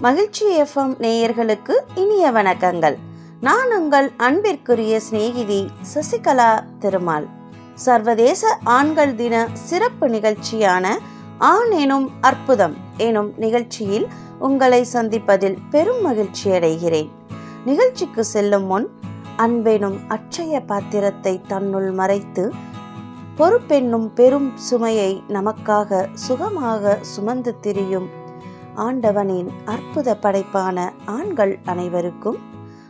மகிழ்ச்சி எஃப்எம் நேயர்களுக்கு இனிய வணக்கங்கள். நான் உங்கள் அன்பிற்குரிய சிநேகிதி சசிகலா திருமால். சர்வதேச ஆண்கள் தின சிறப்பு நிகழ்ச்சியான ஆண் எனும் அற்புதம் எனும் நிகழ்ச்சியில் உங்களை சந்திப்பதில் பெரும் மகிழ்ச்சி அடைகிறேன். நிகழ்ச்சிக்கு செல்லும் முன் அன்பெனும் அச்சய பாத்திரத்தை தன்னுள் மறைத்து பொறுப்பென்னும் பெரும் சுமையை நமக்காக சுகமாக சுமந்து திரியும் ஆண்டவனின் அற்புத படைப்பான ஆண்கள் அனைவருக்கும்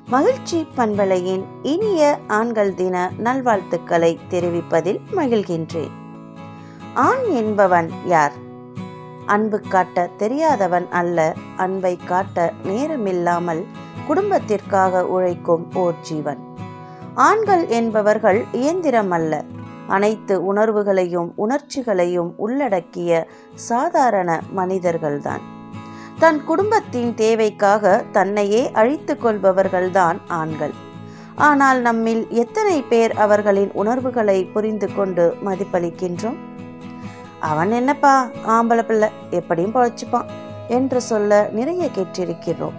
மகிழ்ச்சி பண்பலையின் இனிய ஆண்கள் தின நல்வாழ்த்துக்களை தெரிவிப்பதில் மகிழ்கின்றேன். ஆண் என்பவன் யார்? அன்பு காட்ட தெரியாதவன் அல்ல அன்பை காட்ட நேரமில்லாமல் குடும்பத்திற்காக உழைக்கும் ஓர் ஜீவன். ஆண்கள் என்பவர்கள் இயந்திரம் அல்ல அனைத்து உணர்வுகளையும் உணர்ச்சிகளையும் உள்ளடக்கிய சாதாரண மனிதர்கள்தான். தன் குடும்பத்தின் தேவைக்காக தன்னையே அழித்து கொள்பவர்கள்தான் ஆண்கள். ஆனால் நம்மில் எத்தனை பேர் அவர்களின் உணர்வுகளை புரிந்து கொண்டு மதிப்பளிக்கின்றோம்? அவன் என்னப்பா ஆம்பளை பிள்ளை எப்படியும் பழச்சுப்பான் என்று சொல்ல நிறைய கேட்டிருக்கிறோம்.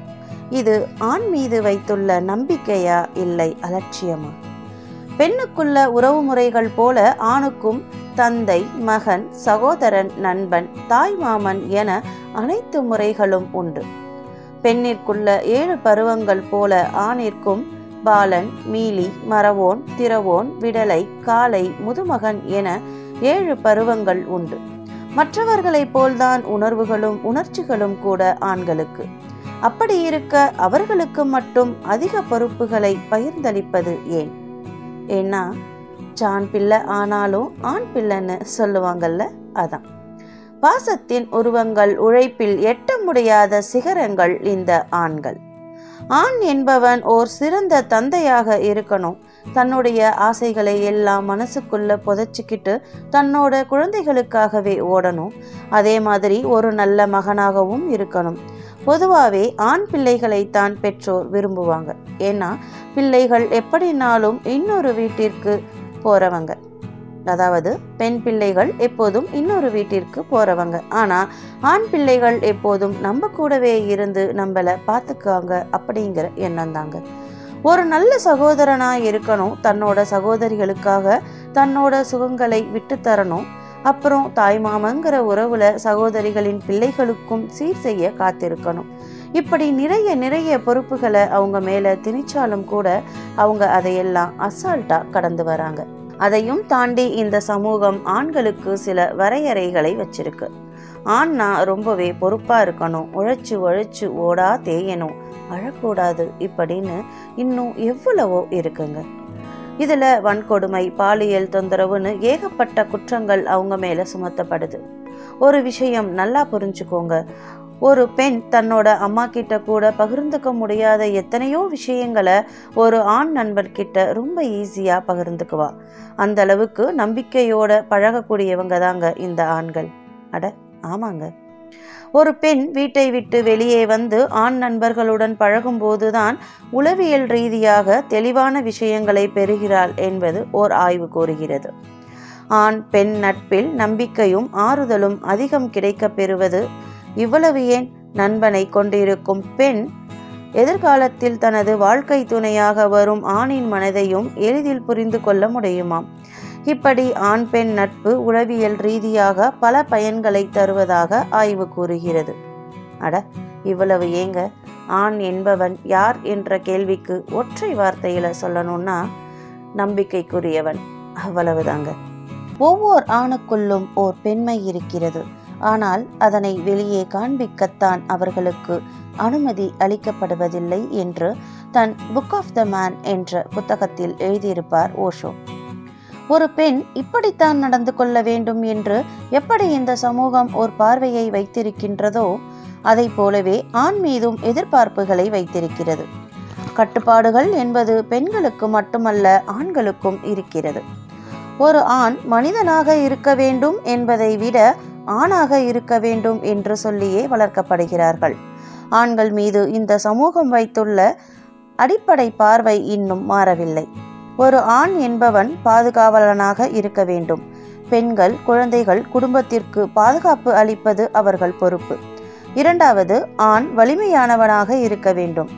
இது ஆண் மீது வைத்துள்ள நம்பிக்கையா இல்லை அலட்சியமா? பெண்ணுக்குள்ள உறவு முறைகள் போல ஆணுக்கும் தந்தை மகன் சகோதரன் நண்பன் தாய் மாமன் என அனைத்து முறைகளும் உண்டு. பெண்ணிற்குள்ள ஏழு பருவங்கள் போல ஆணிற்கும் பாலன் மீலி மரவோன் திரவோன் விடலை காலை முதுமகன் என ஏழு பருவங்கள் உண்டு. மற்றவர்களைப் போல்தான் உணர்வுகளும் உணர்ச்சிகளும் கூட ஆண்களுக்கு. அப்படி இருக்க அவர்களுக்கு மட்டும் அதிக பொறுப்புகளை பகிர்ந்தளிப்பது ஏன்? ஏன்னா சான் பிள்ளை ஆனாலும் ஆண் பிள்ளைன்னு சொல்லுவாங்கல்ல? அதான். பாசத்தின் உருவங்கள் உழைப்பில் எட்ட முடியாத சிகரங்கள் இந்த ஆண்கள். ஆண் என்பவன் ஓர் சிறந்த தந்தையாக இருக்கணும். தன்னுடைய ஆசைகளை எல்லாம் மனசுக்குள்ள புதைச்சிக்கிட்டு தன்னோட குழந்தைகளுக்காகவே ஓடணும். அதே மாதிரி ஒரு நல்ல மகனாகவும் இருக்கணும். பொதுவாகவே ஆண் பிள்ளைகளை தான் பெற்றோர் விரும்புவாங்க. ஏன்னா பிள்ளைகள் எப்படினாலும் இன்னொரு வீட்டிற்கு போறவங்க. அதாவது பெண் பிள்ளைகள் எப்போதும் இன்னொரு வீட்டிற்கு போறவங்க. ஆனா ஆண் பிள்ளைகள் எப்போதும் நம்ம கூடவே இருந்து நம்மள பார்த்துக்காங்க அப்படிங்கிற எண்ணம் தாங்க. ஒரு நல்ல சகோதரனா இருக்கணும் தன்னோட சகோதரிகளுக்காக தன்னோட சுகங்களை விட்டு தரணும் அப்புறம் தாய்மாமங்கிற உறவுல சகோதரிகளின் பிள்ளைகளுக்கும் சீர் செய்ய காத்திருக்கணும். இப்படி நிறைய நிறைய பொறுப்புகளை அவங்க மேல திணிச்சாலும் கூட அவங்க அதையெல்லாம் அசால்ட்டா கடந்து வராங்க. அதையும் தாண்டி இந்த சமூகம் ஆண்களுக்கு சில வரையறைகளை வச்சிருக்கு. ஆண்னா ரொம்பவே பொறுப்பா இருக்கணும். உழைச்சு உழைச்சு ஓடா தேயணும் அழக்கூடாது இப்படின்னு இன்னும் எவ்வளவோ இருக்குங்க. இதுல வன்கொடுமை பாலியல் தொந்தரவுன்னு ஏகப்பட்ட குற்றங்கள் அவங்க மேல சுமத்தப்படுது. ஒரு விஷயம் நல்லா புரிஞ்சுக்கோங்க. ஒரு பெண் தன்னோட அம்மா கிட்ட கூட பகிர்ந்துக்க முடியாத எத்தனையோ விஷயங்களை ஒரு ஆண் நண்பர்கிட்ட ரொம்ப ஈஸியா பகிர்ந்துக்குவா. அந்த அளவுக்கு நம்பிக்கையோட பழகக்கூடியவங்க தாங்க இந்த ஆண்கள். அட ஆமாங்க. ஒரு பெண் வீட்டை விட்டு வெளியே வந்து ஆண் நண்பர்களுடன் பழகும்போதுதான் உளவியல் ரீதியாக தெளிவான விஷயங்களை பெறுகிறாள் என்பது ஓர் ஆய்வு கூறுகிறது. ஆண் பெண் நட்பில் நம்பிக்கையும் ஆறுதலும் அதிகம் கிடைக்கப் பெறுவது இவ்வளவு ஏன்? நண்பனை கொண்டிருக்கும் பெண் எதிர்காலத்தில் தனது வாழ்க்கை துணையாக வரும் ஆணின் மனதையும் எளிதில் புரிந்து கொள்ள முடியுமாம். இப்படி ஆண் பெண் நட்பு உளவியல் ரீதியாக பல பயன்களை தருவதாக ஆய்வு கூறுகிறது. அட இவ்வளவு ஏங்க? ஆண் என்பவன் யார் என்ற கேள்விக்கு ஒற்றை வார்த்தையில சொல்லணும்னா நம்பிக்கைக்குரியவன். அவ்வளவுதாங்க. ஒவ்வொரு ஆணுக்குள்ளும் ஓர் பெண்மை இருக்கிறது. ஆனால் அதனை வெளியே காண்பிக்கத்தான் அவர்களுக்கு அனுமதி அளிக்கப்படுவதில்லை என்று தன் புக் ஆஃப் த மேன் என்ற புத்தகத்தில் எழுதியிருப்பார் ஓஷோ. ஒரு பெண் இப்படித்தான் நடந்து கொள்ள வேண்டும் என்று எப்படி இந்த சமூகம் ஒரு பார்வையை வைத்திருக்கின்றதோ அதை போலவே ஆண் மீதும் எதிர்பார்ப்புகளை வைத்திருக்கிறது. கட்டுப்பாடுகள் என்பது பெண்களுக்கு மட்டுமல்ல ஆண்களுக்கும் இருக்கிறது. ஒரு ஆண் மனிதனாக இருக்க வேண்டும் என்பதை விட ஆணாக இருக்க வேண்டும் என்று சொல்லியே வளர்க்கப்படுகிறார்கள். ஆண்கள் மீது இந்த சமூகம் வைத்துள்ள அடிப்படை பார்வை இன்னும் மாறவில்லை. ஒரு ஆண் என்பவன் பாதுகாவலனாக இருக்க வேண்டும். பெண்கள் குழந்தைகள் குடும்பத்திற்கு பாதுகாப்பு அளிப்பது அவர்கள் பொறுப்பு. இரண்டாவது ஆண் வலிமையானவனாக இருக்க வேண்டும்.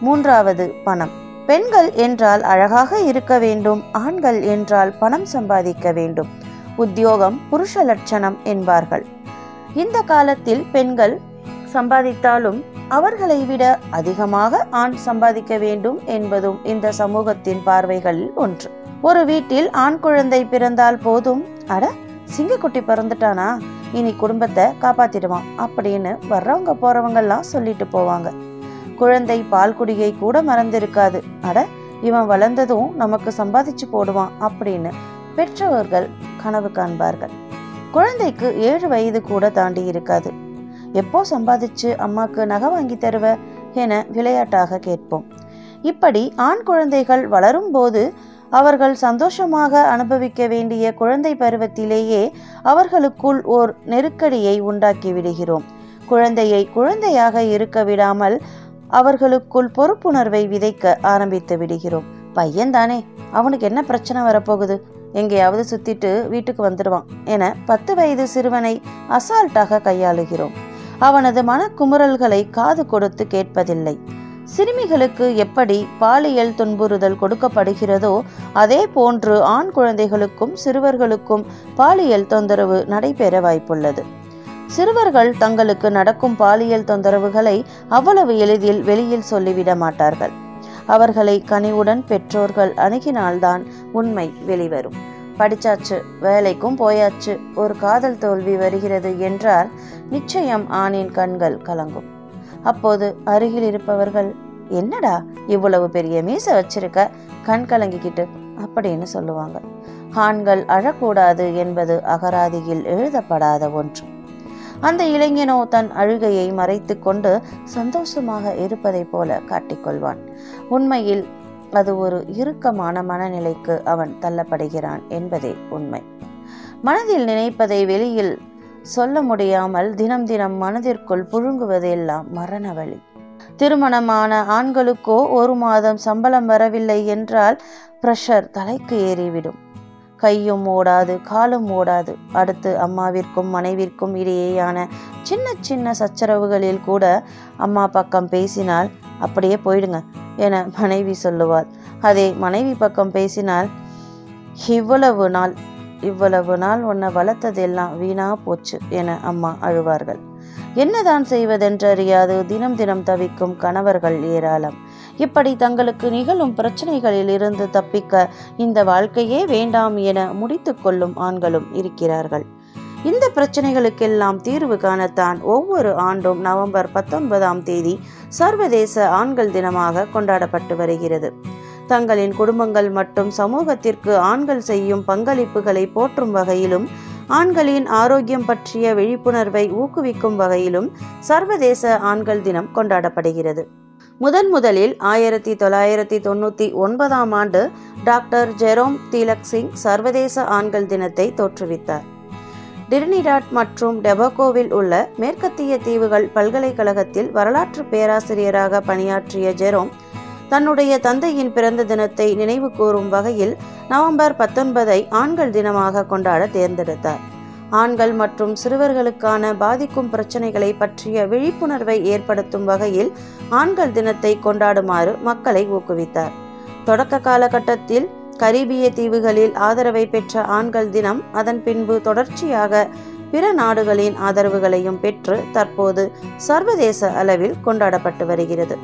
மூன்றாவது பணம். பெண்கள் என்றால் அழகாக இருக்க வேண்டும் ஆண்கள் என்றால் பணம் சம்பாதிக்க வேண்டும். உத்தியோகம் புருஷ லட்சணம் என்பார்கள். இந்த காலத்தில் பெண்கள் சம்பாதித்தாலும் அவர்களை விட அதிகமாக ஆண் சம்பாதிக்க வேண்டும் என்பதும் இந்த சமூகத்தின் பார்வைகளில் ஒன்று. ஒரு வீட்டில் ஆண் குழந்தை பிறந்தால் போதும். அட சிங்கக்குட்டி பிறந்துட்டானா? இனி குடும்பத்தை காப்பாத்திடுவான் அப்படின்னு வர்றவங்க போறவங்கெல்லாம் சொல்லிட்டு போவாங்க. குழந்தை பால் குடியை கூட மறந்திருக்காது. அட இவன் வளர்ந்ததும் நமக்கு சம்பாதிச்சு போடுவான் அப்படின்னு பெற்றவர்கள் கனவு காண்பார்கள். குழந்தைக்கு ஏழு வயது கூட தாண்டி இருக்காது. எப்போ சம்பாதிச்சு அம்மாக்கு நகை வாங்கி தருவ என விளையாட்டாக கேட்போம். இப்படி ஆண் குழந்தைகள் வளரும் போது அவர்கள் சந்தோஷமாக அனுபவிக்க வேண்டிய குழந்தை பருவத்திலேயே அவர்களுக்குள் ஓர் நெருக்கடியை உண்டாக்கி விடுகிறோம். குழந்தையை குழந்தையாக இருக்க விடாமல் அவர்களுக்குள் பொறுப்புணர்வை விதைக்க ஆரம்பித்து விடுகிறோம். பையன்தானே அவனுக்கு என்ன பிரச்சனை வரப்போகுது? எங்கேயாவது சுத்திட்டு வீட்டுக்கு வந்துடுவான் என பத்து வயது சிறுவனை அசால்ட்டாக கையாளுகிறோம். அவனது மனக்குமுறல்களை காது கொடுத்து கேட்பதில்லை. சிறுமிகளுக்கு எப்படி பாலியல் துன்புறுதல் கொடுக்கப்படுகிறதோ அதே போன்று ஆண் குழந்தைகளுக்கும் சிறுவர்களுக்கும் பாலியல் தொந்தரவு நடைபெற வாய்ப்புள்ளது. சிறுவர்கள் தங்களுக்கு நடக்கும் பாலியல் தொந்தரவுகளை அவ்வளவு எளிதில் வெளியில் சொல்லிவிட மாட்டார்கள். அவர்களை கனிவுடன் பெற்றோர்கள் அணுகினால்தான் உண்மை வெளிவரும். படிச்சாச்சு வேலைக்கும் போயாச்சு ஒரு காதல் தோல்வி வருகிறது என்றால் நிச்சயம் ஆணின் கண்கள் கலங்கும். அப்போது அருகில் இருப்பவர்கள் என்னடா இவ்வளவு பெரிய மீசை வச்சிருக்க? கண் கலங்கிக்கிட்டு அப்படின்னு சொல்லுவாங்க. ஆண்கள் அழக்கூடாது என்பது அகராதியில் எழுதப்படாத ஒன்று. அந்த இளைஞனோ தன் அழுகையை மறைத்து கொண்டு சந்தோஷமாக இருப்பதை போல காட்டிக்கொள்வான். உண்மையில் அது ஒரு இறுக்கமான மனநிலைக்கு அவன் தள்ளப்படுகிறான் என்பதே உண்மை. மனதில் நினைப்பதை வெளியில் சொல்ல முடியாமல் தினம் தினம் மனதிற்குள் புழுங்குவதெல்லாம் மரண வழி. திருமணமான ஆண்களுக்கோ ஒரு மாதம் சம்பளம் வரவில்லை என்றால் பிரஷர் தலைக்கு ஏறிவிடும். கையும் ஓடாது காலும் ஓடாது. அடுத்து அம்மாவிற்கும் மனைவிற்கும் இடையேயான சின்ன சின்ன சச்சரவுகளில் கூட அம்மா பக்கம் பேசினால் அப்படியே போயிடுங்க என மனைவி சொல்லுவார் அதே மனைவி பக்கம் பேசினால் இவ்வளவு நாள் இவ்வளவு நாள் உன்னை வளர்த்ததெல்லாம் வீணா போச்சு என அம்மா அழுவார்கள். என்னதான் செய்வதென்றறியாது தினம் தினம் தவிக்கும் கணவர்கள் ஏராளம். இப்படி தங்களுக்கு நிகழும் பிரச்சனைகளில் இருந்து தப்பிக்க இந்த வாழ்க்கையே வேண்டாம் என முடித்து கொள்ளும் ஆண்களும் இருக்கிறார்கள். இந்த பிரச்சனைகளுக்கெல்லாம் தீர்வு காணத்தான் ஒவ்வொரு ஆண்டும் நவம்பர் பத்தொன்பதாம் தேதி சர்வதேச ஆண்கள் தினமாக கொண்டாடப்பட்டு வருகிறது. தங்களின் குடும்பங்கள் மற்றும் சமூகத்திற்கு ஆண்கள் செய்யும் பங்களிப்புகளை போற்றும் வகையிலும் ஆண்களின் ஆரோக்கியம் பற்றிய விழிப்புணர்வை ஊக்குவிக்கும் வகையிலும் சர்வதேச ஆண்கள் தினம் கொண்டாடப்படுகிறது. முதன் முதலில் ஆயிரத்தி தொள்ளாயிரத்தி தொண்ணூற்றி ஒன்பதாம் ஆண்டு டாக்டர் ஜெரோம் தீலக் சிங் சர்வதேச ஆண்கள் தினத்தை தோற்றுவித்தார். டிரினிடாட் மற்றும் டெபகோவில் உள்ள மேற்கத்திய தீவுகள் பல்கலைக்கழகத்தில் வரலாற்று பேராசிரியராக பணியாற்றிய ஜெரோம் தன்னுடைய தந்தையின் பிறந்த தினத்தை நினைவு கூறும் வகையில் நவம்பர் பத்தொன்பதை ஆண்கள் தினமாக கொண்டாட தேர்ந்தெடுத்தார். ஆண்கள் மற்றும் சிறுவர்களுக்கான பாதிக்கும் பிரச்சனைகளை பற்றிய விழிப்புணர்வை ஏற்படுத்தும் வகையில் ஆண்கள் தினத்தை கொண்டாடுமாறு மக்களை ஊக்குவித்தார். தொடக்க காலகட்டத்தில் கரீபிய தீவுகளில் ஆதரவை பெற்ற ஆண்கள் தினம் அதன் பின்பு தொடர்ச்சியாக பிற நாடுகளின் ஆதரவுகளையும் பெற்று தற்போது சர்வதேச அளவில் கொண்டாடப்பட்டு வருகிறது.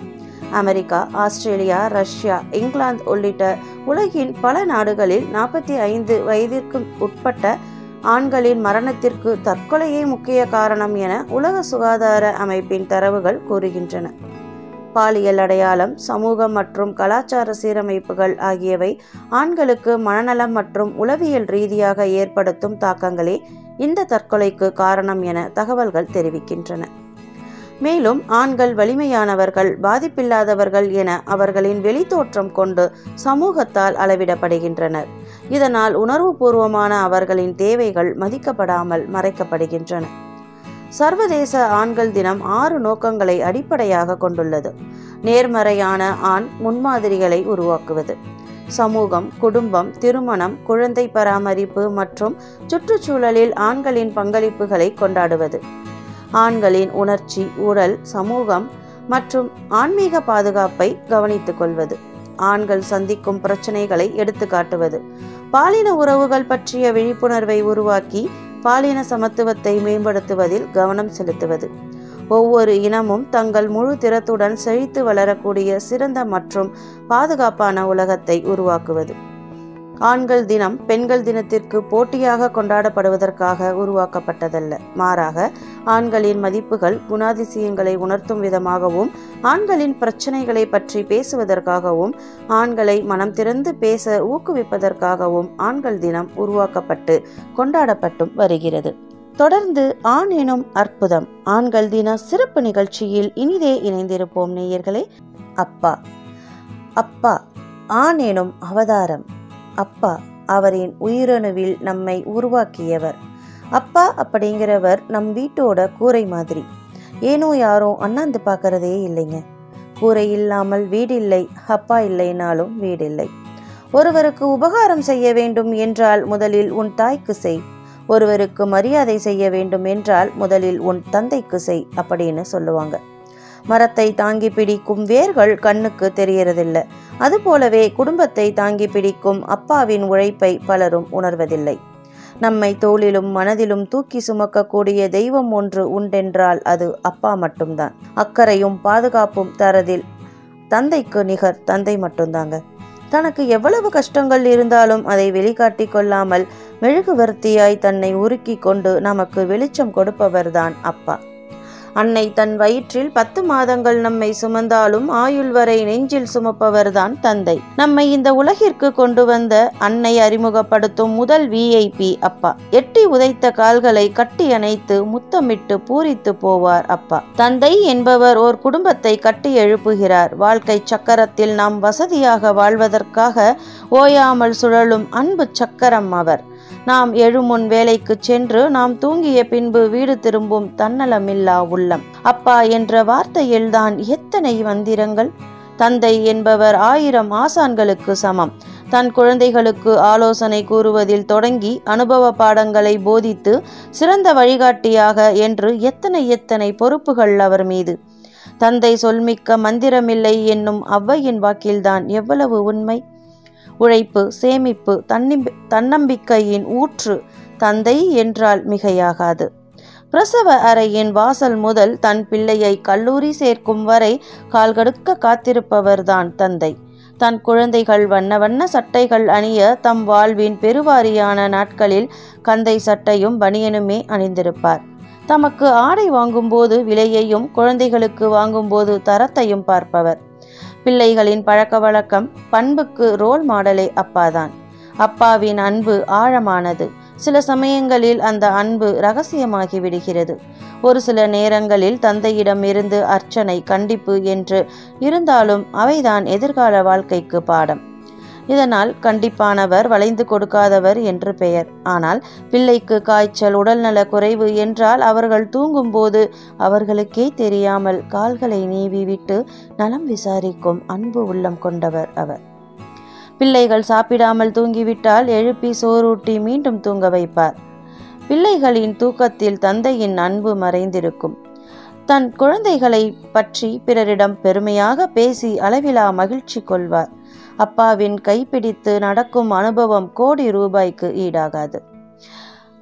அமெரிக்கா ஆஸ்திரேலியா ரஷ்யா இங்கிலாந்து உள்ளிட்ட உலகின் பல நாடுகளில் நாற்பத்தி ஐந்து வயதிற்கு உட்பட்ட ஆண்களின் மரணத்திற்கு தற்கொலையே முக்கிய காரணம் என உலக சுகாதார அமைப்பின் தரவுகள் கூறுகின்றன. பாலியல் அடையாளம் சமூக மற்றும் கலாச்சார சீரமைப்புகள் ஆகியவை ஆண்களுக்கு மனநலம் மற்றும் உளவியல் ரீதியாக ஏற்படுத்தும் தாக்கங்களே இந்த தற்கொலைக்கு காரணம் என தகவல்கள் தெரிவிக்கின்றன. மேலும் ஆண்கள் வலிமையானவர்கள் பாதிப்பில்லாதவர்கள் என அவர்களின் வெளித்தோற்றம் கொண்டு சமூகத்தால் அளவிடப்படுகின்றனர். இதனால் உணர்வுபூர்வமான அவர்களின் தேவைகள் மதிக்கப்படாமல் மறைக்கப்படுகின்றன. சர்வதேச ஆண்கள் தினம் ஆறு நோக்கங்களை அடிப்படையாக கொண்டுள்ளது. நேர்மறையான ஆண் முன்மாதிரிகளை உருவாக்குவது. சமூகம் குடும்பம் திருமணம் குழந்தை பராமரிப்பு மற்றும் சுற்றுச்சூழலில் ஆண்களின் பங்களிப்புகளை கொண்டாடுவது. ஆண்களின் உணர்ச்சி உடல் சமூகம் மற்றும் ஆன்மீக பாதுகாப்பை கவனித்துக் கொள்வது. ஆண்கள் சந்திக்கும் பிரச்சனைகளை எடுத்துக்காட்டுவது. பாலின உறவுகள் பற்றிய விழிப்புணர்வை உருவாக்கி பாலின சமத்துவத்தை மேம்படுத்துவதில் கவனம் செலுத்துவது. ஒவ்வொரு இனமும் தங்கள் முழு திறத்துடன் செழித்து வளரக்கூடிய சிறந்த மற்றும் பாதுகாப்பான உலகத்தை உருவாக்குவது. ஆண்கள் தினம் பெண்கள் தினத்திற்கு போட்டியாக கொண்டாடப்படுவதற்காக உருவாக்கப்பட்டதல்ல. மாறாக ஆண்களின் மதிப்புகள் குணாதிசயங்களை உணர்த்தும் விதமாகவும் ஆண்களின் பிரச்சனைகளை பற்றி பேசுவதற்காகவும் ஆண்களை மனம் திறந்து பேச ஊக்குவிப்பதற்காகவும் ஆண்கள் தினம் உருவாக்கப்பட்டு கொண்டாடப்பட்டும் வருகிறது. தொடர்ந்து ஆண் எனும் அற்புதம். ஆண்கள் தின சிறப்பு நிகழ்ச்சியில் இனிதே இணைந்திருப்போம் நேயர்களே அப்பா. அப்பா ஆண் எனும் அவதாரம். அப்பா அவரின் உயிரணுவில் நம்மை உருவாக்கியவர். அப்பா அப்படிங்கிறவர் நம் வீட்டோட கூரை மாதிரி. ஏனோ யாரோ அண்ணாந்து பார்க்கறதே இல்லைங்க. கூரை இல்லாமல் வீடில்லை அப்பா இல்லைனாலும் வீடில்லை. ஒருவருக்கு உபகாரம் செய்ய வேண்டும் என்றால் முதலில் உன் தாய்க்கு செய். ஒருவருக்கு மரியாதை செய்ய வேண்டும் என்றால் முதலில் உன் தந்தைக்கு செய் அப்படின்னு சொல்லுவாங்க. மரத்தை தாங்கி பிடிக்கும் வேர்கள் கண்ணுக்கு தெரியறதில்லை. அதுபோலவே குடும்பத்தை தாங்கி பிடிக்கும் அப்பாவின் உழைப்பை பலரும் உணர்வதில்லை. நம்மை தோளிலும் மனதிலும் தூக்கி சுமக்கக்கூடிய தெய்வம் ஒன்று உண்டென்றால் அது அப்பா மட்டும்தான். அக்கறையும் பாதுகாப்பும் தரதில் தந்தைக்கு நிகர் தந்தை மட்டும்தாங்க. தனக்கு எவ்வளவு கஷ்டங்கள் இருந்தாலும் அதை வெளிக்காட்டி கொள்ளாமல் மெழுகுவர்த்தியாய் தன்னை உருக்கி கொண்டு நமக்கு வெளிச்சம் கொடுப்பவர்தான் அப்பா. அன்னை தன் வயிற்றில் பத்து மாதங்கள் நம்மை சுமந்தாலும் ஆயுள் வரை நெஞ்சில் சுமப்பவர்தான் தந்தை. நம்மை இந்த உலகிற்கு கொண்டு வந்த அன்னை அறிமுகப்படுத்தும் முதல் விஐபி அப்பா. எட்டி உதைத்த கால்களை கட்டி அணைத்து முத்தமிட்டு பூரித்து போவார் அப்பா. தந்தை என்பவர் ஓர் குடும்பத்தை கட்டி எழுப்புகிறார். வாழ்க்கை சக்கரத்தில் நாம் வசதியாக வாழ்வதற்காக ஓயாமல் சுழலும் அன்பு சக்கரம் அவர். நாம் எழுமுன் வேலைக்கு சென்று நாம் தூங்கிய பின்பு வீடு திரும்பும் தன்னலமில்லா உள்ளம். அப்பா என்ற வார்த்தையில்தான் எத்தனை வந்திரங்கள் தந்தை என்பவர் ஆயிரம் ஆசான்களுக்கு சமம். தன் குழந்தைகளுக்கு ஆலோசனை கூறுவதில் தொடங்கி அனுபவ பாடங்களை போதித்து சிறந்த வழிகாட்டியாக என்று எத்தனை எத்தனை பொறுப்புகள் அவர் மீது. தந்தை சொல்மிக்க மந்திரமில்லை என்னும் அவ்வையின் வாக்கில்தான் எவ்வளவு உண்மை? உழைப்பு சேமிப்பு தன்னிம்பி தன்னம்பிக்கையின் ஊற்று தந்தை என்றால் மிகையாகாது. பிரசவ அறையின் வாசல் முதல் தன் பிள்ளையை கல்லூரி சேர்க்கும் வரை கால்கடுக்க காத்திருப்பவர்தான் தந்தை. தன் குழந்தைகள் வண்ண வண்ண சட்டைகள் அணிய தம் வாழ்வின் பெருவாரியான நாட்களில் கந்தை சட்டையும் பனியனுமே அணிந்திருப்பார். தமக்கு ஆடை வாங்கும்போது விலையையும் குழந்தைகளுக்கு வாங்கும்போது தரத்தையும் பார்ப்பவர். பிள்ளைகளின் பழக்க வழக்கம் பண்புக்கு ரோல் மாடலே அப்பாதான். அப்பாவின் அன்பு ஆழமானது. சில சமயங்களில் அந்த அன்பு ரகசியமாகி விடுகிறது ஒரு சில நேரங்களில் தந்தையிடம் இருந்து அர்ச்சனை கண்டிப்பு என்று இருந்தாலும் அவைதான் எதிர்கால வாழ்க்கைக்கு பாடம். இதனால் கண்டிப்பானவர் வளைந்து கொடுக்காதவர் என்று பெயர். ஆனால் பிள்ளைக்கு காய்ச்சல் உடல்நல குறைவு என்றால் அவர்கள் தூங்கும்போது அவர்களுக்கே தெரியாமல் கால்களை நீவி விட்டு நலம் விசாரிக்கும் அன்பு உள்ளம் கொண்டவர் அவர். பிள்ளைகள் சாப்பிடாமல் தூங்கிவிட்டால் எழுப்பி சோறூட்டி மீண்டும் தூங்க வைப்பார். பிள்ளைகளின் தூக்கத்தில் தந்தையின் அன்பு மறைந்திருக்கும். தன் குழந்தைகளை பற்றி பிறரிடம் பெருமையாக பேசி அளவிலா மகிழ்ச்சி கொள்வார். அப்பாவின் கைப்பிடித்து நடக்கும் அனுபவம் கோடி ரூபாய்க்கு ஈடாகாது.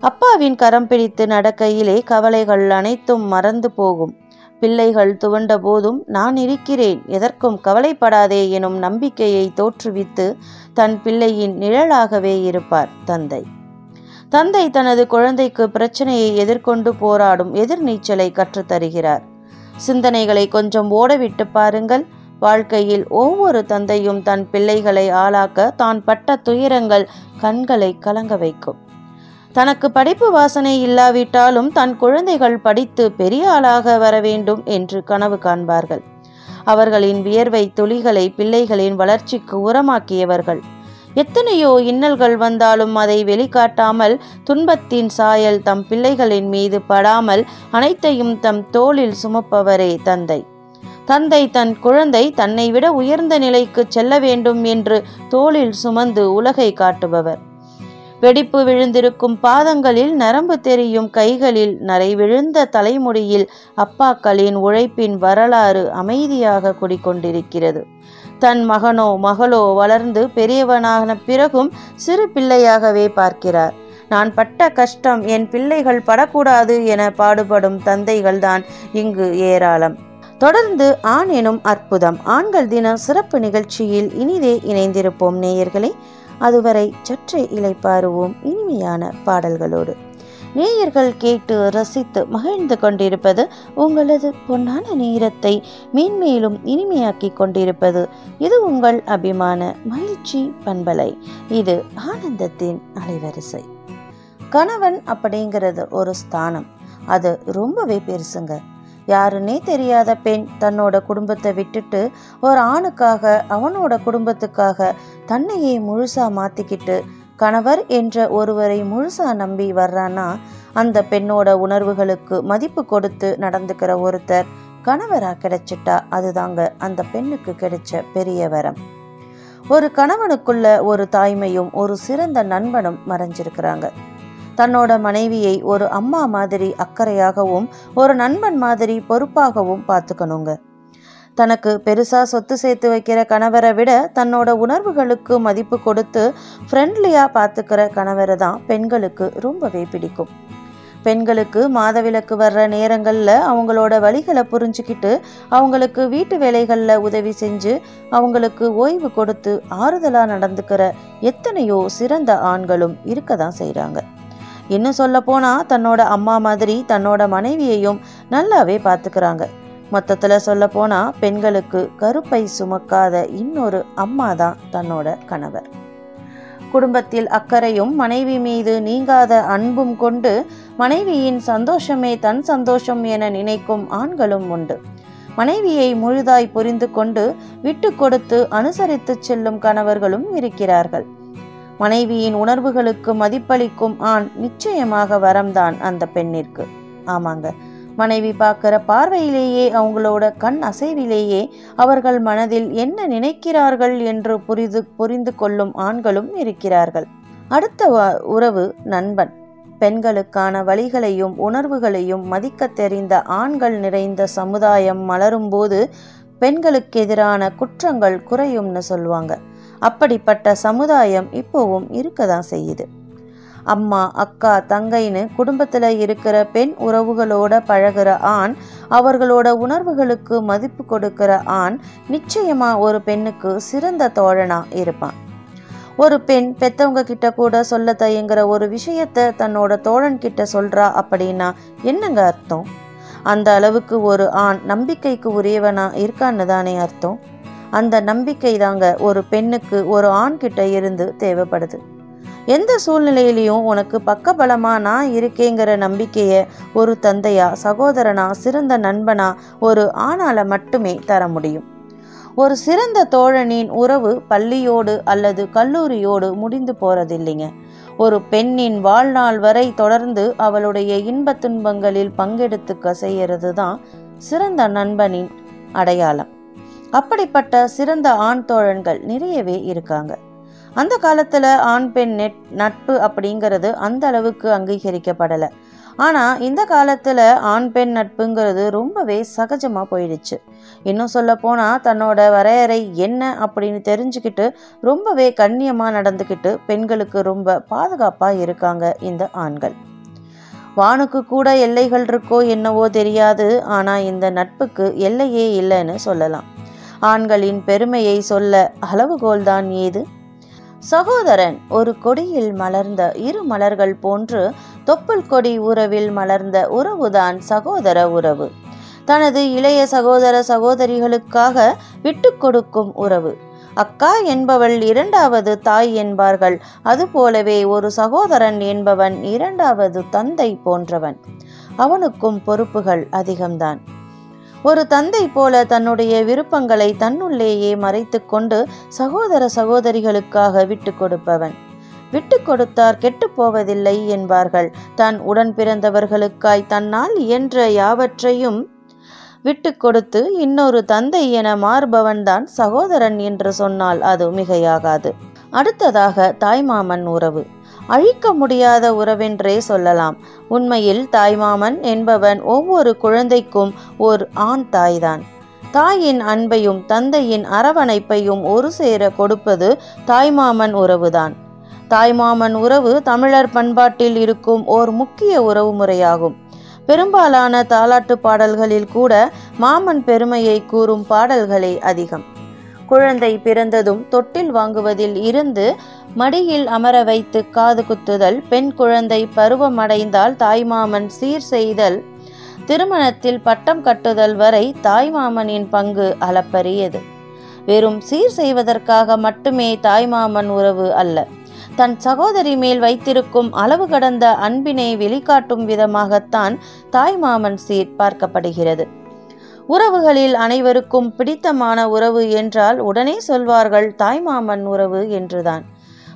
அப்பாவின் கரம் பிடித்து நடக்கையிலே கவலைகள் அனைத்தும் மறந்து போகும். பிள்ளைகள் துவண்ட போதும் நான் இருக்கிறேன் எதற்கும் கவலைப்படாதே எனும் நம்பிக்கையை தோற்றுவித்து தன் பிள்ளையின் நிழலாகவே இருப்பார் தந்தை. தந்தை தனது குழந்தைக்கு பிரச்சனையை எதிர்கொண்டு போராடும் எதிர்நீச்சலை கற்றுத்தருகிறார். சிந்தனைகளை கொஞ்சம் ஓடவிட்டு பாருங்கள். வாழ்க்கையில் ஒவ்வொரு தந்தையும் தன் பிள்ளைகளை ஆளாக்க தான் பட்ட துயரங்கள் கண்களை கலங்க வைக்கும். தனக்கு படிப்பு வாசனை இல்லாவிட்டாலும் தன் குழந்தைகள் படித்து பெரிய ஆளாக வர வேண்டும் என்று கனவு காண்பார்கள். அவர்களின் வியர்வை துளிகளை பிள்ளைகளின் வளர்ச்சிக்கு உரமாக்கியவர்கள். எத்தனையோ இன்னல்கள் வந்தாலும் அதை வெளிக்காட்டாமல் துன்பத்தின் சாயல் தம் பிள்ளைகளின் மீது படாமல் அனைத்தையும் தம் தோளில் சுமப்பவரே தந்தை. தந்தை தன் குழந்தை தன்னை விட உயர்ந்த நிலைக்கு செல்ல வேண்டும் என்று தோளில் சுமந்து உலகை காட்டுபவர். வெடிப்பு விழுந்திருக்கும் பாதங்களில் நரம்பு தெரியும் கைகளில் நரை விழுந்த தலைமுடியில் அப்பாக்களின் உழைப்பின் வரலாறு அமைதியாக குடிக்கொண்டிருக்கிறது. தன் மகனோ மகளோ வளர்ந்து பெரியவனான பிறகும் சிறு பிள்ளையாகவே பார்க்கிறார். நான் பட்ட கஷ்டம் என் பிள்ளைகள் படக்கூடாது என பாடுபடும் தந்தைகள்தான் இங்கு ஏராளம். தொடர்ந்து ஆண் எனும் அற்புதம். ஆண்கள் தின சிறப்பு நிகழ்ச்சியில் இனிதே இணைந்திருப்போம் நேயர்களே. அதுவரை சற்றே இலைப்பாருவோம் இனிமையான பாடல்களோடு. நேயர்கள் கேட்டு ரசித்து மகிழ்ந்து கொண்டிருப்பது உங்களது பொன்னான நேரத்தை மேன்மேலும் இனிமையாக்கி கொண்டிருப்பது. இது உங்கள் அபிமான மகிழ்ச்சி பண்பலை. இது ஆனந்தத்தின் அலைவரிசை. கணவன் அப்படிங்கிறது ஒரு ஸ்தானம். அது ரொம்பவே பெருசுங்க. யாருன்னே தெரியாத பெண் தன்னோட குடும்பத்தை விட்டுட்டு ஒரு ஆணுக்காக அவனோட குடும்பத்துக்காக தன்னையே முழுசா மாத்திக்கிட்டு கணவர் என்ற ஒருவரை முழுசா நம்பி வர்றான்னா அந்த பெண்ணோட உணர்வுகளுக்கு மதிப்பு கொடுத்து நடந்துக்கிற ஒருத்தர் கணவரா கிடைச்சிட்டா அதுதாங்க அந்த பெண்ணுக்கு கிடைச்ச பெரிய வரம். ஒரு கணவனுக்குள்ள ஒரு தாய்மையும் ஒரு சிறந்த நண்பனும் மறைஞ்சிருக்கிறாங்க. தன்னோட மனைவியை ஒரு அம்மா மாதிரி அக்கறையாகவும் ஒரு நண்பன் மாதிரி பொறுப்பாகவும் பார்த்துக்கணுங்க. தனக்கு பெருசா சொத்து சேர்த்து வைக்கிற கணவரை விட தன்னோட உணர்வுகளுக்கு மதிப்பு கொடுத்து ஃப்ரெண்ட்லியா பார்த்துக்கிற கணவரை தான் பெண்களுக்கு ரொம்பவே பிடிக்கும். பெண்களுக்கு மாதவிலக்கு வர்ற நேரங்களில் அவங்களோட வழிகளை புரிஞ்சுக்கிட்டு அவங்களுக்கு வீட்டு வேலைகளில் உதவி செஞ்சு அவங்களுக்கு ஓய்வு கொடுத்து ஆறுதலாக நடந்துக்கிற எத்தனையோ சிறந்த ஆண்களும் இருக்க தான் செய்கிறாங்க இன்னும் சொல்ல போனால் தன்னோட அம்மா மாதிரி தன்னோட மனைவியையும் நல்லாவே பார்த்துக்கிறாங்க. மொத்தத்தில் சொல்ல போனால் பெண்களுக்கு கருப்பை சுமக்காத இன்னொரு அம்மா தான் தன்னோட கணவர். குடும்பத்தில் அக்கறையும் மனைவி மீது நீங்காத அன்பும் கொண்டு மனைவியின் சந்தோஷமே தன் சந்தோஷம் என நினைக்கும் ஆண்களும் உண்டு. மனைவியை முழுதாய் புரிந்து கொண்டு விட்டு கொடுத்து அனுசரித்து செல்லும் கணவர்களும் இருக்கிறார்கள். மனைவியின் உணர்வுகளுக்கு மதிப்பளிக்கும் ஆண் நிச்சயமாக வரம்தான் அந்த பெண்ணிற்கு. ஆமாங்க. மனைவி பார்க்கிற பார்வையிலேயே அவங்களோட கண் அசைவிலேயே அவர்கள் மனதில் என்ன நினைக்கிறார்கள் என்று புரிந்து புரிந்து கொள்ளும் ஆண்களும் இருக்கிறார்கள். அடுத்த உறவு நண்பன். பெண்களுக்கான வழிகளையும் உணர்வுகளையும் மதிக்க தெரிந்த ஆண்கள் நிறைந்த சமுதாயம் மலரும்போது பெண்களுக்கு எதிரான குற்றங்கள் குறையும்னு சொல்லுவாங்க. அப்படிப்பட்ட சமுதாயம் இப்போவும் இருக்க தான் செய்யுது. அம்மா அக்கா தங்கைன்னு குடும்பத்தில் இருக்கிற பெண் உறவுகளோட பழகிற ஆண் அவர்களோட உணர்வுகளுக்கு மதிப்பு கொடுக்கிற ஆண் நிச்சயமா ஒரு பெண்ணுக்கு சிறந்த தோழனா இருப்பான். ஒரு பெண் பெத்தவங்க கிட்ட கூட சொல்ல தயங்குற ஒரு விஷயத்த தன்னோட தோழன் கிட்ட சொல்றா அப்படின்னா என்னங்க அர்த்தம்? அந்த அளவுக்கு ஒரு ஆண் நம்பிக்கைக்கு உரியவனா இருக்கான்னு தானே அர்த்தம்? அந்த நம்பிக்கை தாங்க ஒரு பெண்ணுக்கு ஒரு ஆண் கிட்ட இருந்து தேவைப்படுது. எந்த சூழ்நிலையிலையும் உனக்கு பக்கபலமா நான் இருக்கேங்கிற நம்பிக்கையை ஒரு தந்தையா சகோதரனா சிறந்த நண்பனா ஒரு ஆணால மட்டுமே தர முடியும். ஒரு சிறந்த தோழனின் உறவு பள்ளியோடு அல்லது கல்லூரியோடு முடிந்து போறதில்லைங்க. ஒரு பெண்ணின் வாழ்நாள் வரை தொடர்ந்து அவளுடைய இன்பத் துன்பங்களில் பங்கெடுத்துக்க செய்யறது தான் சிறந்த நண்பனின் அடையாளம். அப்படிப்பட்ட சிறந்த ஆண் தோழன்கள் நிறையவே இருக்காங்க. அந்த காலத்தில் ஆண் பெண் நெட் நட்பு அப்படிங்கிறது அந்த அளவுக்கு அங்கீகரிக்கப்படலை. ஆனால் இந்த காலத்தில் ஆண் பெண் நட்புங்கிறது ரொம்பவே சகஜமாக போயிடுச்சு. இன்னும் சொல்ல போனால் தன்னோட வரையறை என்ன அப்படின்னு தெரிஞ்சுக்கிட்டு ரொம்பவே கண்ணியமாக நடந்துக்கிட்டு பெண்களுக்கு ரொம்ப பாதுகாப்பாக இருக்காங்க இந்த ஆண்கள். வானுக்கு கூட எல்லைகள் இருக்கோ என்னவோ தெரியாது. ஆனால் இந்த நட்புக்கு எல்லையே இல்லைன்னு சொல்லலாம். ஆண்களின் பெருமையை சொல்ல அளவுகோல்தான் ஏது? சகோதரன் ஒரு கொடியில் மலர்ந்த இரு மலர்கள் போன்று தொப்புள் கொடி உறவில் மலர்ந்த உறவுதான் சகோதர உறவு. தனது இளைய சகோதர சகோதரிகளுக்காக விட்டு கொடுக்கும் உறவு. அக்கா என்பவள் இரண்டாவது தாய் என்பார்கள். அதுபோலவே ஒரு சகோதரன் என்பவன் இரண்டாவது தந்தை போன்றவன். அவனுக்கும் பொறுப்புகள் அதிகம்தான். ஒரு தந்தை போல தன்னுடைய விருப்பங்களை தன்னுள்ளேயே மறைத்து கொண்டு சகோதர சகோதரிகளுக்காக விட்டு கொடுப்பவன். விட்டு கொடுத்தார் கெட்டு போவதில்லை என்பார்கள். தன் உடன் பிறந்தவர்களுக்காய் தன்னால் இயன்ற யாவற்றையும் விட்டு கொடுத்து இன்னொரு தந்தை என மாறுபவன்தான் சகோதரன் என்று சொன்னால் அது மிகையாகாது. அடுத்ததாக தாய்மாமன் உறவு. அழிக்க முடியாத உறவென்றே சொல்லலாம். உண்மையில் தாய்மாமன் என்பவன் ஒவ்வொரு குழந்தைக்கும் ஓர் ஆண் தாய்தான். தாயின் அன்பையும் தந்தையின் அரவணைப்பையும் ஒரு சேர கொடுப்பது தாய்மாமன் உறவுதான். தாய்மாமன் உறவு தமிழர் பண்பாட்டில் இருக்கும் ஓர் முக்கிய உறவு முறையாகும். பெரும்பாலான தாலாட்டு பாடல்களில் கூட மாமன் பெருமையை கூறும் பாடல்களே அதிகம். குழந்தை பிறந்ததும் தொட்டில் வாங்குவதில் இருந்து மடியில் அமர வைத்து காது குத்துதல் பெண் குழந்தை பருவமடைந்தால் தாய்மாமன் சீர் செய்தல் திருமணத்தில் பட்டம் கட்டுதல் வரை தாய்மாமனின் பங்கு அளப்பரியது. வெறும் சீர் செய்வதற்காக மட்டுமே தாய்மாமன் உறவு அல்ல. தன் சகோதரி மேல் வைத்திருக்கும் அளவு கடந்த அன்பினை வெளிக்காட்டும் விதமாகத்தான் தாய்மாமன் சீர் பார்க்கப்படுகிறது. உறவுகளில் அனைவருக்கும் பிடித்தமான உறவு என்றால் உடனே சொல்வார்கள் தாய்மாமன் உறவு என்றுதான்.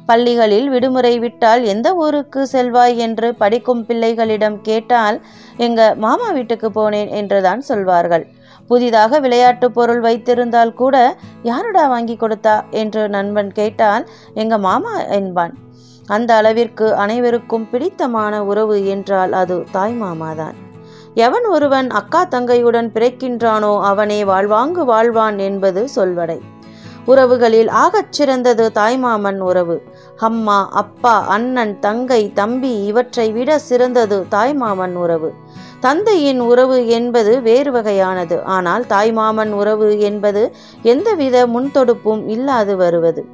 பள்ளிகளில் விடுமுறை விட்டால் எந்த ஊருக்கு செல்வாய் என்று படிக்கும் பிள்ளைகளிடம் கேட்டால் எங்க மாமா வீட்டுக்கு போனேன் என்றுதான் சொல்வார்கள். புதிதாக விளையாட்டு பொருள் வைத்திருந்தால் கூட யாருடா வாங்கி கொடுத்தா? என்று நண்பன் கேட்டால் எங்க மாமா என்பான். அந்த அளவிற்கு அனைவருக்கும் பிடித்தமான உறவு என்றால் அது தாய் மாமாதான். எவன் ஒருவன் அக்கா தங்கையுடன் பிறக்கின்றானோ அவனே வாழ்வாங்கு வாழ்வான் என்பது சொல்வடை. உறவுகளில் ஆகச் சிறந்தது தாய்மாமன் உறவு. அம்மா அப்பா அண்ணன் தங்கை தம்பி இவற்றை விட சிறந்தது தாய்மாமன் உறவு. தந்தையின் உறவு என்பது வேறு வகையானது. ஆனால் தாய்மாமன் உறவு என்பது எந்தவித முன்தொடுப்பும் இல்லாது வருவது.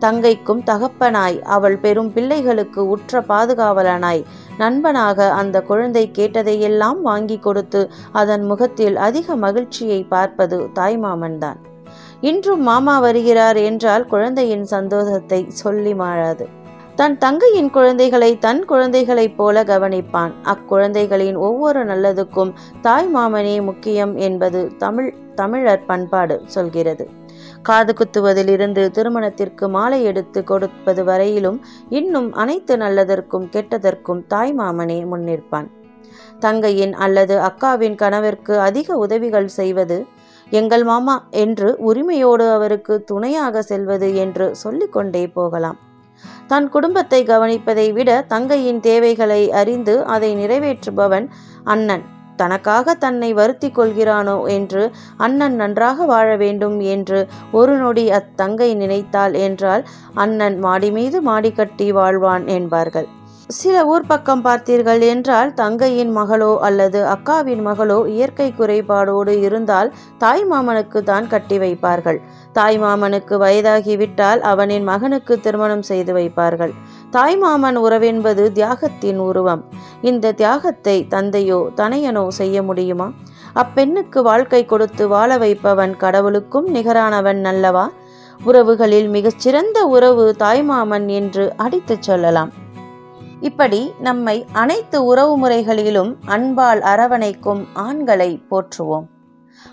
தங்கைக்கும் தகப்பனாய் அவள் பெரும் பிள்ளைகளுக்கு உற்ற பாதுகாவலனாய். நண்பனாக அந்த குழந்தை கேட்டதையெல்லாம் வாங்கி கொடுத்து அதன் முகத்தில் அதிக மகிழ்ச்சியை பார்ப்பது தாய்மாமன்தான் இன்றும் மாமா வருகிறார் என்றால் குழந்தையின் சந்தோஷத்தை சொல்லி மாறாது. தன் தங்கையின் குழந்தைகளை தன் குழந்தைகளைப் போல கவனிப்பான். அக்குழந்தைகளின் ஒவ்வொரு நல்லதுக்கும் தாய் மாமனே முக்கியம் என்பது தமிழ் தமிழர் பண்பாடு சொல்கிறது. காது குத்துவதிலிருந்து திருமணத்திற்கு மாலை எடுத்து கொடுப்பது வரையிலும் இன்னும் அனைத்து நல்லதற்கும் கெட்டதற்கும் தாய் மாமனே முன்னிற்பான். தங்கையின் அல்லது அக்காவின் கணவருக்கு அதிக உதவிகள் செய்வது எங்கள் மாமா என்று உரிமையோடு அவருக்கு துணையாக செல்வது என்று சொல்லிக்கொண்டே போகலாம். தன் குடும்பத்தை கவனிப்பதை விட தங்கையின் தேவைகளை அறிந்து அதை நிறைவேற்றுபவன் அண்ணன். தனக்காக தன்னை வருத்தி கொள்கிறானோ என்று அண்ணன் நன்றாக வாழ வேண்டும் என்று ஒரு நொடி அத்தங்கை நினைத்தாள் என்றால் அண்ணன் மாடி மீது மாடி கட்டி வாழ்வான் என்பார்கள். சில ஊர் பக்கம் பார்த்தீர்கள் என்றால் தங்கையின் மகளோ அல்லது அக்காவின் மகளோ இயற்கை குறைபாடோடு இருந்தால் தாய் மாமனுக்கு தான் கட்டி வைப்பார்கள். தாய் மாமனுக்கு வயதாகிவிட்டால் அவனின் மகனுக்கு திருமணம் செய்து வைப்பார்கள். தாய்மாமன் உறவென்பது தியாகத்தின் உருவம். இந்த தியாகத்தை தந்தையோ தனையனோ செய்ய முடியுமா? அப்பெண்ணுக்கு வாழ்க்கை கொடுத்து வாழ வைப்பவன் கடவுளுக்கும் நிகரானவன் அல்லவா? உறவுகளில் மிகச்சிறந்த உறவு தாய்மாமன் என்று அடித்துச் சொல்லலாம். இப்படி நம்மை அனைத்து உறவு முறைகளிலும் அன்பால் அரவணைக்கும் ஆண்களை போற்றுவோம்.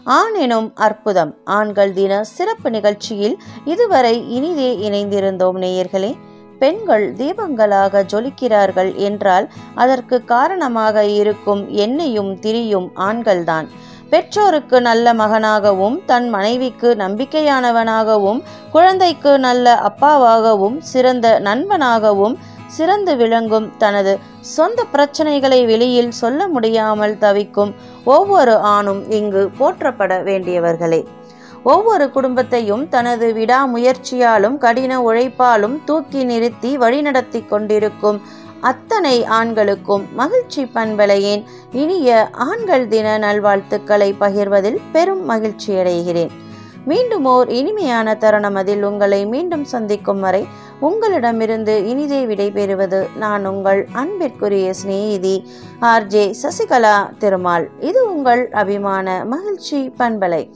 ஆண் எனும் அற்புதம். ஆண்கள் தின சிறப்பு நிகழ்ச்சியில் இதுவரை இனிதே இணைந்திருந்தோம் நேயர்களே. பெண்கள் தீபங்களாக ஜொலிக்கிறார்கள் என்றால் அதற்கு காரணமாக இருக்கும் எண்ணெயும் திரியும் ஆண்கள்தான். பெற்றோருக்கு நல்ல மகனாகவும் தன் மனைவிக்கு நம்பிக்கையானவனாகவும் குழந்தைக்கு நல்ல அப்பாவாகவும் சிறந்த நண்பனாகவும் சிறந்து விளங்கும் தனது சொந்த பிரச்சனைகளை வெளியில் சொல்ல முடியாமல் தவிக்கும் ஒவ்வொரு ஆணும் இங்கு போற்றப்பட வேண்டியவர்களே. ஒவ்வொரு குடும்பத்தையும் தனது விடாமுயற்சியாலும் கடின உழைப்பாலும் தூக்கி நிறுத்தி வழிநடத்தி கொண்டிருக்கும் அத்தனை ஆண்களுக்கும் மகிழ்ச்சி பண்பலையின். இனிய ஆண்கள் தின நல்வாழ்த்துக்களை பகிர்வதில் பெரும் மகிழ்ச்சியடைகிறேன் மீண்டும் ஓர் இனிமையான தருணம் அதில் உங்களை மீண்டும் சந்திக்கும் வரை உங்களிடமிருந்து இனிதே விடைபெறுவது நான் உங்கள் அன்பிற்குரிய சிநேகிதி ஆர்ஜே சசிகலா திருமால். இது உங்கள் அபிமான மகிழ்ச்சி பண்பலை.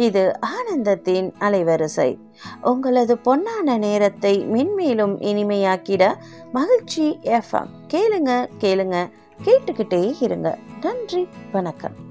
இது ஆனந்தத்தின் அலைவரிசை. உங்களது பொன்னான நேரத்தை மென்மேலும் இனிமையாக்கிட மகிழ்ச்சி எஃப்எம் கேளுங்க கேளுங்க கேட்டுக்கிட்டே இருங்க. நன்றி வணக்கம்.